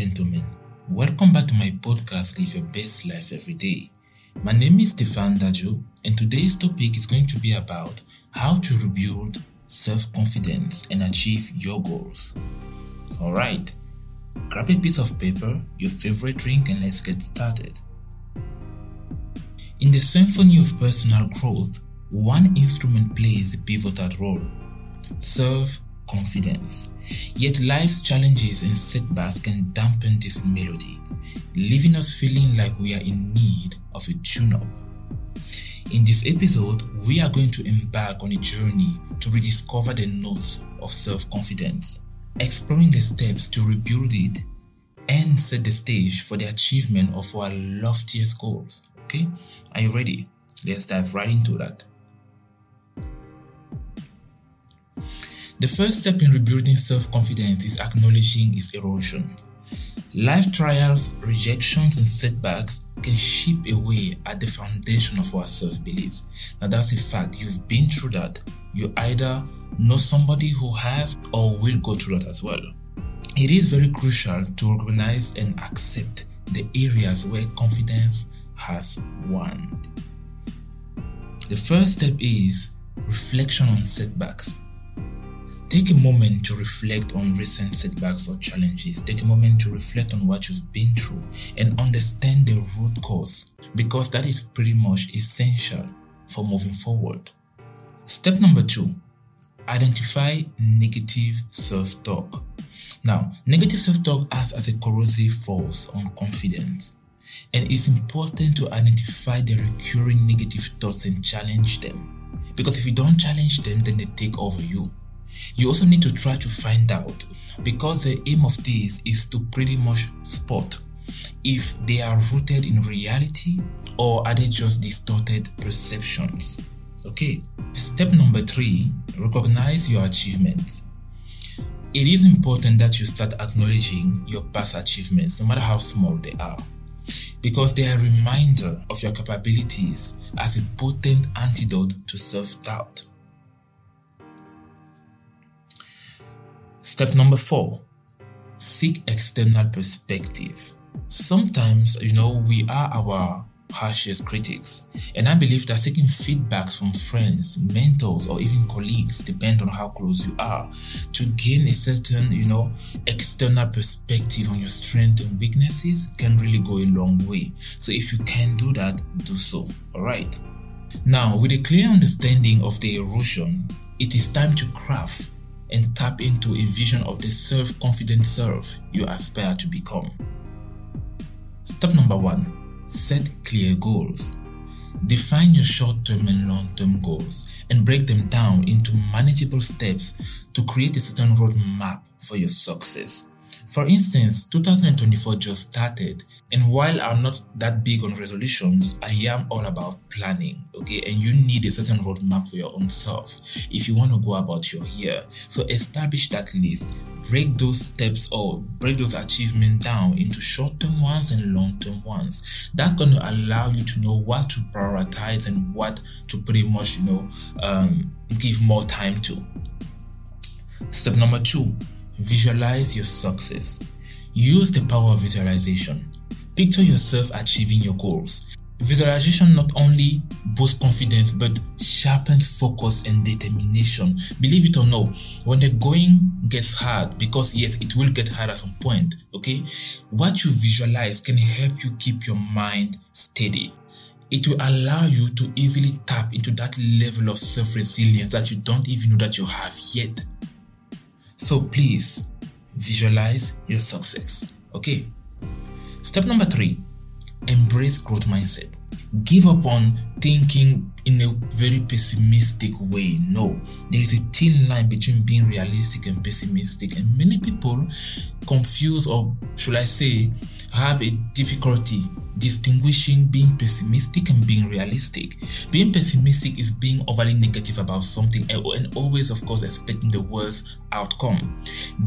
Gentlemen, welcome back to my podcast Live Your Best Life Every Day. My name is Stefan Dajo, and today's topic is going to be about how to rebuild self confidence and achieve your goals. Alright, grab a piece of paper, your favorite drink, and let's get started. In the symphony of personal growth, one instrument plays a pivotal role self confidence. Yet life's challenges and setbacks can dampen this melody, leaving us feeling like we are in need of a tune up. In this episode, we are going to embark on a journey to rediscover the notes of self confidence, exploring the steps to rebuild it and set the stage for the achievement of our loftiest goals. Okay, are you ready? Let's dive right into that. The first step in rebuilding self confidence is acknowledging its erosion. Life trials, rejections, and setbacks can chip away at the foundation of our self beliefs. Now, that's a fact. You've been through that. You either know somebody who has or will go through that as well. It is very crucial to recognize and accept the areas where confidence has waned. The first step is reflection on setbacks. Take a moment to reflect on recent setbacks or challenges. Take a moment to reflect on what you've been through and understand the root cause because that is pretty much essential for moving forward. Step number two identify negative self talk. Now, negative self talk acts as a corrosive force on confidence, and it's important to identify the recurring negative thoughts and challenge them. Because if you don't challenge them, then they take over you. You also need to try to find out because the aim of this is to pretty much spot if they are rooted in reality or are they just distorted perceptions. Okay, step number three recognize your achievements. It is important that you start acknowledging your past achievements, no matter how small they are, because they are a reminder of your capabilities as a potent antidote to self doubt. Step number four seek external perspective. Sometimes, you know, we are our harshest critics, and I believe that seeking feedbacks from friends, mentors, or even colleagues, depend on how close you are, to gain a certain, you know, external perspective on your strengths and weaknesses can really go a long way. So, if you can do that, do so. All right. Now, with a clear understanding of the erosion, it is time to craft and tap into a vision of the self confident self you aspire to become. Step number one set clear goals. Define your short term and long term goals and break them down into manageable steps to create a certain roadmap for your success. For instance, 2024 just started, and while I'm not that big on resolutions, I am all about planning, okay? And you need a certain roadmap for your own self if you want to go about your year. So establish that list, break those steps or break those achievements down into short term ones and long term ones. That's going to allow you to know what to prioritize and what to pretty much, you know, um, give more time to. Step number two Visualize your success. Use the power of visualization. Picture yourself achieving your goals. Visualization not only boosts confidence but sharpens focus and determination. Believe it or not, when the going gets hard, because yes, it will get hard at some point, okay, what you visualize can help you keep your mind steady. It will allow you to easily tap into that level of self resilience that you don't even know that you have yet. So please visualize your success. Okay. Step number three embrace growth mindset. Give up on thinking in a very pessimistic way. No, there is a thin line between being realistic and pessimistic, and many people confuse, or should I say, have a difficulty distinguishing being pessimistic and being realistic. Being pessimistic is being overly negative about something and always, of course, expecting the worst outcome.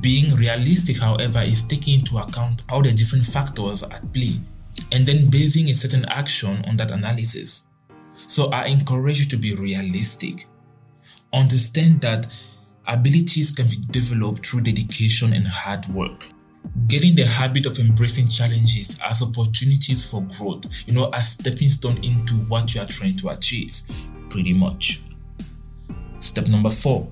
Being realistic, however, is taking into account all the different factors at play and then basing a certain action on that analysis. So I encourage you to be realistic. Understand that abilities can be developed through dedication and hard work. Getting the habit of embracing challenges as opportunities for growth, you know, as stepping stone into what you are trying to achieve, pretty much. Step number four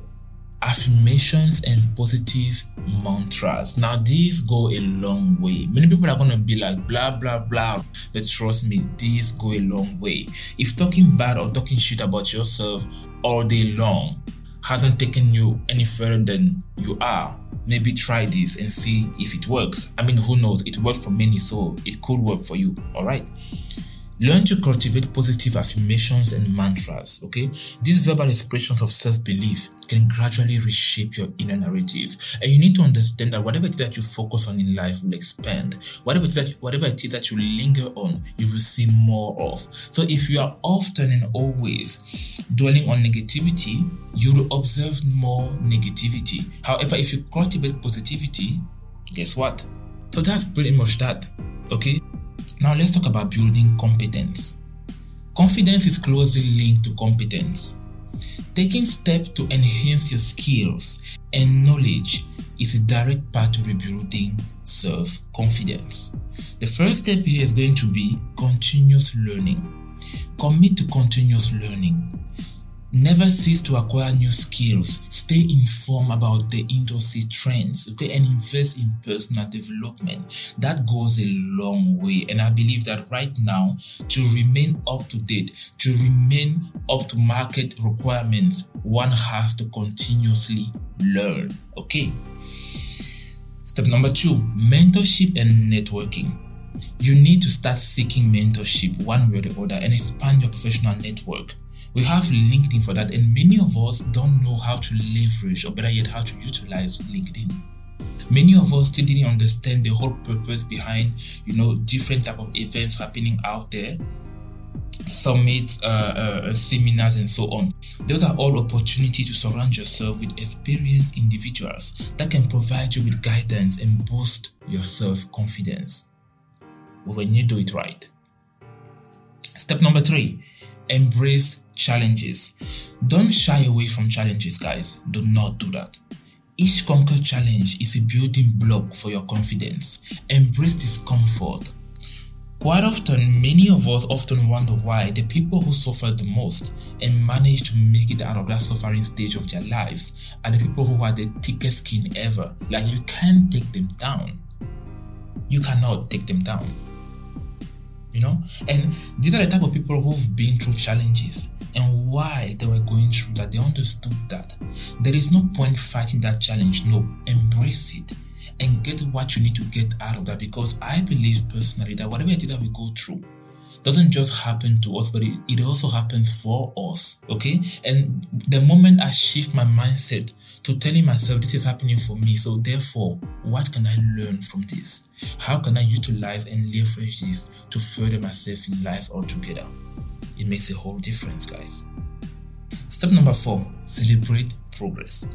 affirmations and positive mantras. Now, these go a long way. Many people are going to be like, blah, blah, blah. But trust me, these go a long way. If talking bad or talking shit about yourself all day long hasn't taken you any further than you are, maybe try this and see if it works. I mean, who knows? It worked for many, so it could work for you. All right. Learn to cultivate positive affirmations and mantras, okay? These verbal expressions of self belief can gradually reshape your inner narrative. And you need to understand that whatever it is that you focus on in life will expand. Whatever it is that, whatever it is that you linger on, you will see more of. So if you are often and always dwelling on negativity, you will observe more negativity. However, if you cultivate positivity, guess what? So that's pretty much that, okay? Now let's talk about building competence. Confidence is closely linked to competence. Taking steps to enhance your skills and knowledge is a direct path to rebuilding self confidence. The first step here is going to be continuous learning. Commit to continuous learning. Never cease to acquire new skills. Stay informed about the industry trends, okay, and invest in personal development. That goes a long way. And I believe that right now, to remain up to date, to remain up to market requirements, one has to continuously learn, okay? Step number two mentorship and networking you need to start seeking mentorship one way or the other and expand your professional network. We have LinkedIn for that, and many of us don't know how to leverage, or better yet, how to utilize LinkedIn. Many of us still didn't understand the whole purpose behind, you know, different type of events happening out there, summits, uh, uh, seminars, and so on. Those are all opportunities to surround yourself with experienced individuals that can provide you with guidance and boost your self confidence. When you do it right. Step number three embrace challenges. Don't shy away from challenges, guys. Do not do that. Each conquer challenge is a building block for your confidence. Embrace discomfort. Quite often, many of us often wonder why the people who suffer the most and manage to make it out of that suffering stage of their lives are the people who are the thickest skin ever. Like you can't take them down. You cannot take them down. You know? And these are the type of people who've been through challenges and while they were going through that, they understood that there is no point fighting that challenge. No, embrace it and get what you need to get out of that. Because I believe personally that whatever it is that we go through, doesn't just happen to us, but it, it also happens for us. Okay. And the moment I shift my mindset to telling myself this is happening for me, so therefore, what can I learn from this? How can I utilize and leverage this to further myself in life altogether? It makes a whole difference, guys. Step number four celebrate progress.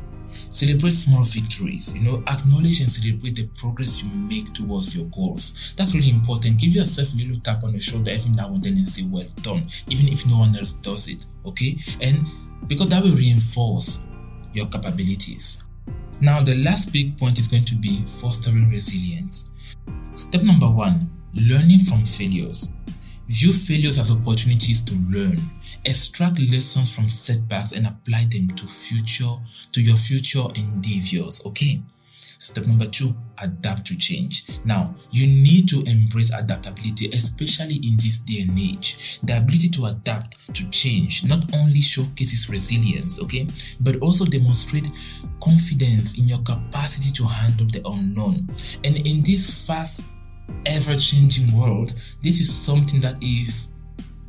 Celebrate small victories. You know, acknowledge and celebrate the progress you make towards your goals. That's really important. Give yourself a little tap on the shoulder every now and then and say, Well done, even if no one else does it. Okay? And because that will reinforce your capabilities. Now, the last big point is going to be fostering resilience. Step number one learning from failures. View failures as opportunities to learn. Extract lessons from setbacks and apply them to future to your future endeavors. Okay. Step number two, adapt to change. Now, you need to embrace adaptability, especially in this day and age. The ability to adapt to change not only showcases resilience, okay, but also demonstrate confidence in your capacity to handle the unknown. And in this fast ever changing world, this is something that is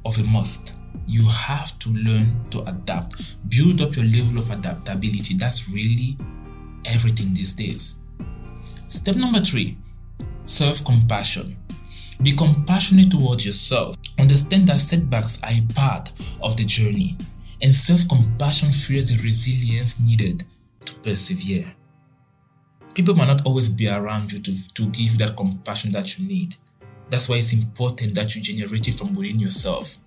of a must. You have to learn to adapt, build up your level of adaptability. That's really everything these days. Step number three self compassion. Be compassionate towards yourself. Understand that setbacks are a part of the journey, and self compassion fuels the resilience needed to persevere people might not always be around you to, to give you that compassion that you need. That's why it's important that you generate it from within yourself.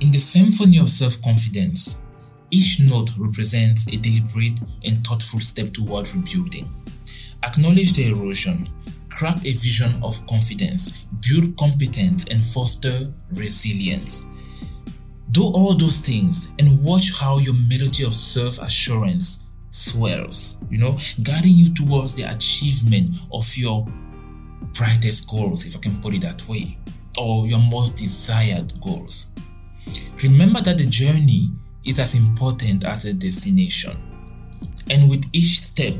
In the symphony of self confidence, each note represents a deliberate and thoughtful step toward rebuilding. acknowledge the erosion, craft a vision of confidence, build competence, and foster resilience. Do all those things and watch how your melody of self assurance swells, you know, guiding you towards the achievement of your brightest goals, if I can put it that way, or your most desired goals. Remember that the journey is as important as the destination. And with each step,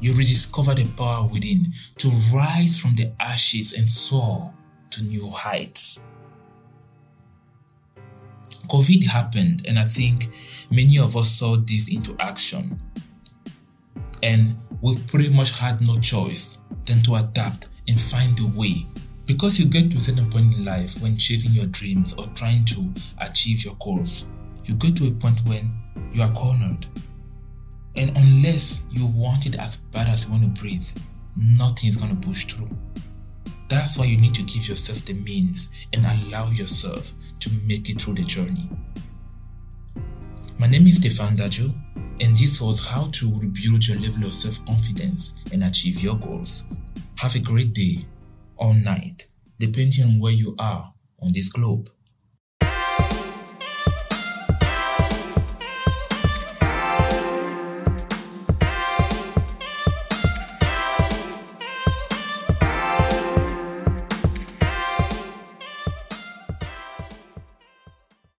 you rediscover the power within to rise from the ashes and soar to new heights. COVID happened, and I think many of us saw this into action. And we pretty much had no choice than to adapt and find a way. Because you get to a certain point in life when chasing your dreams or trying to achieve your goals, you get to a point when you are cornered. And unless you want it as bad as you want to breathe, nothing is going to push through. That's why you need to give yourself the means and allow yourself to make it through the journey. My name is Stefan Dajo, and this was how to rebuild your level of self confidence and achieve your goals. Have a great day or night, depending on where you are on this globe.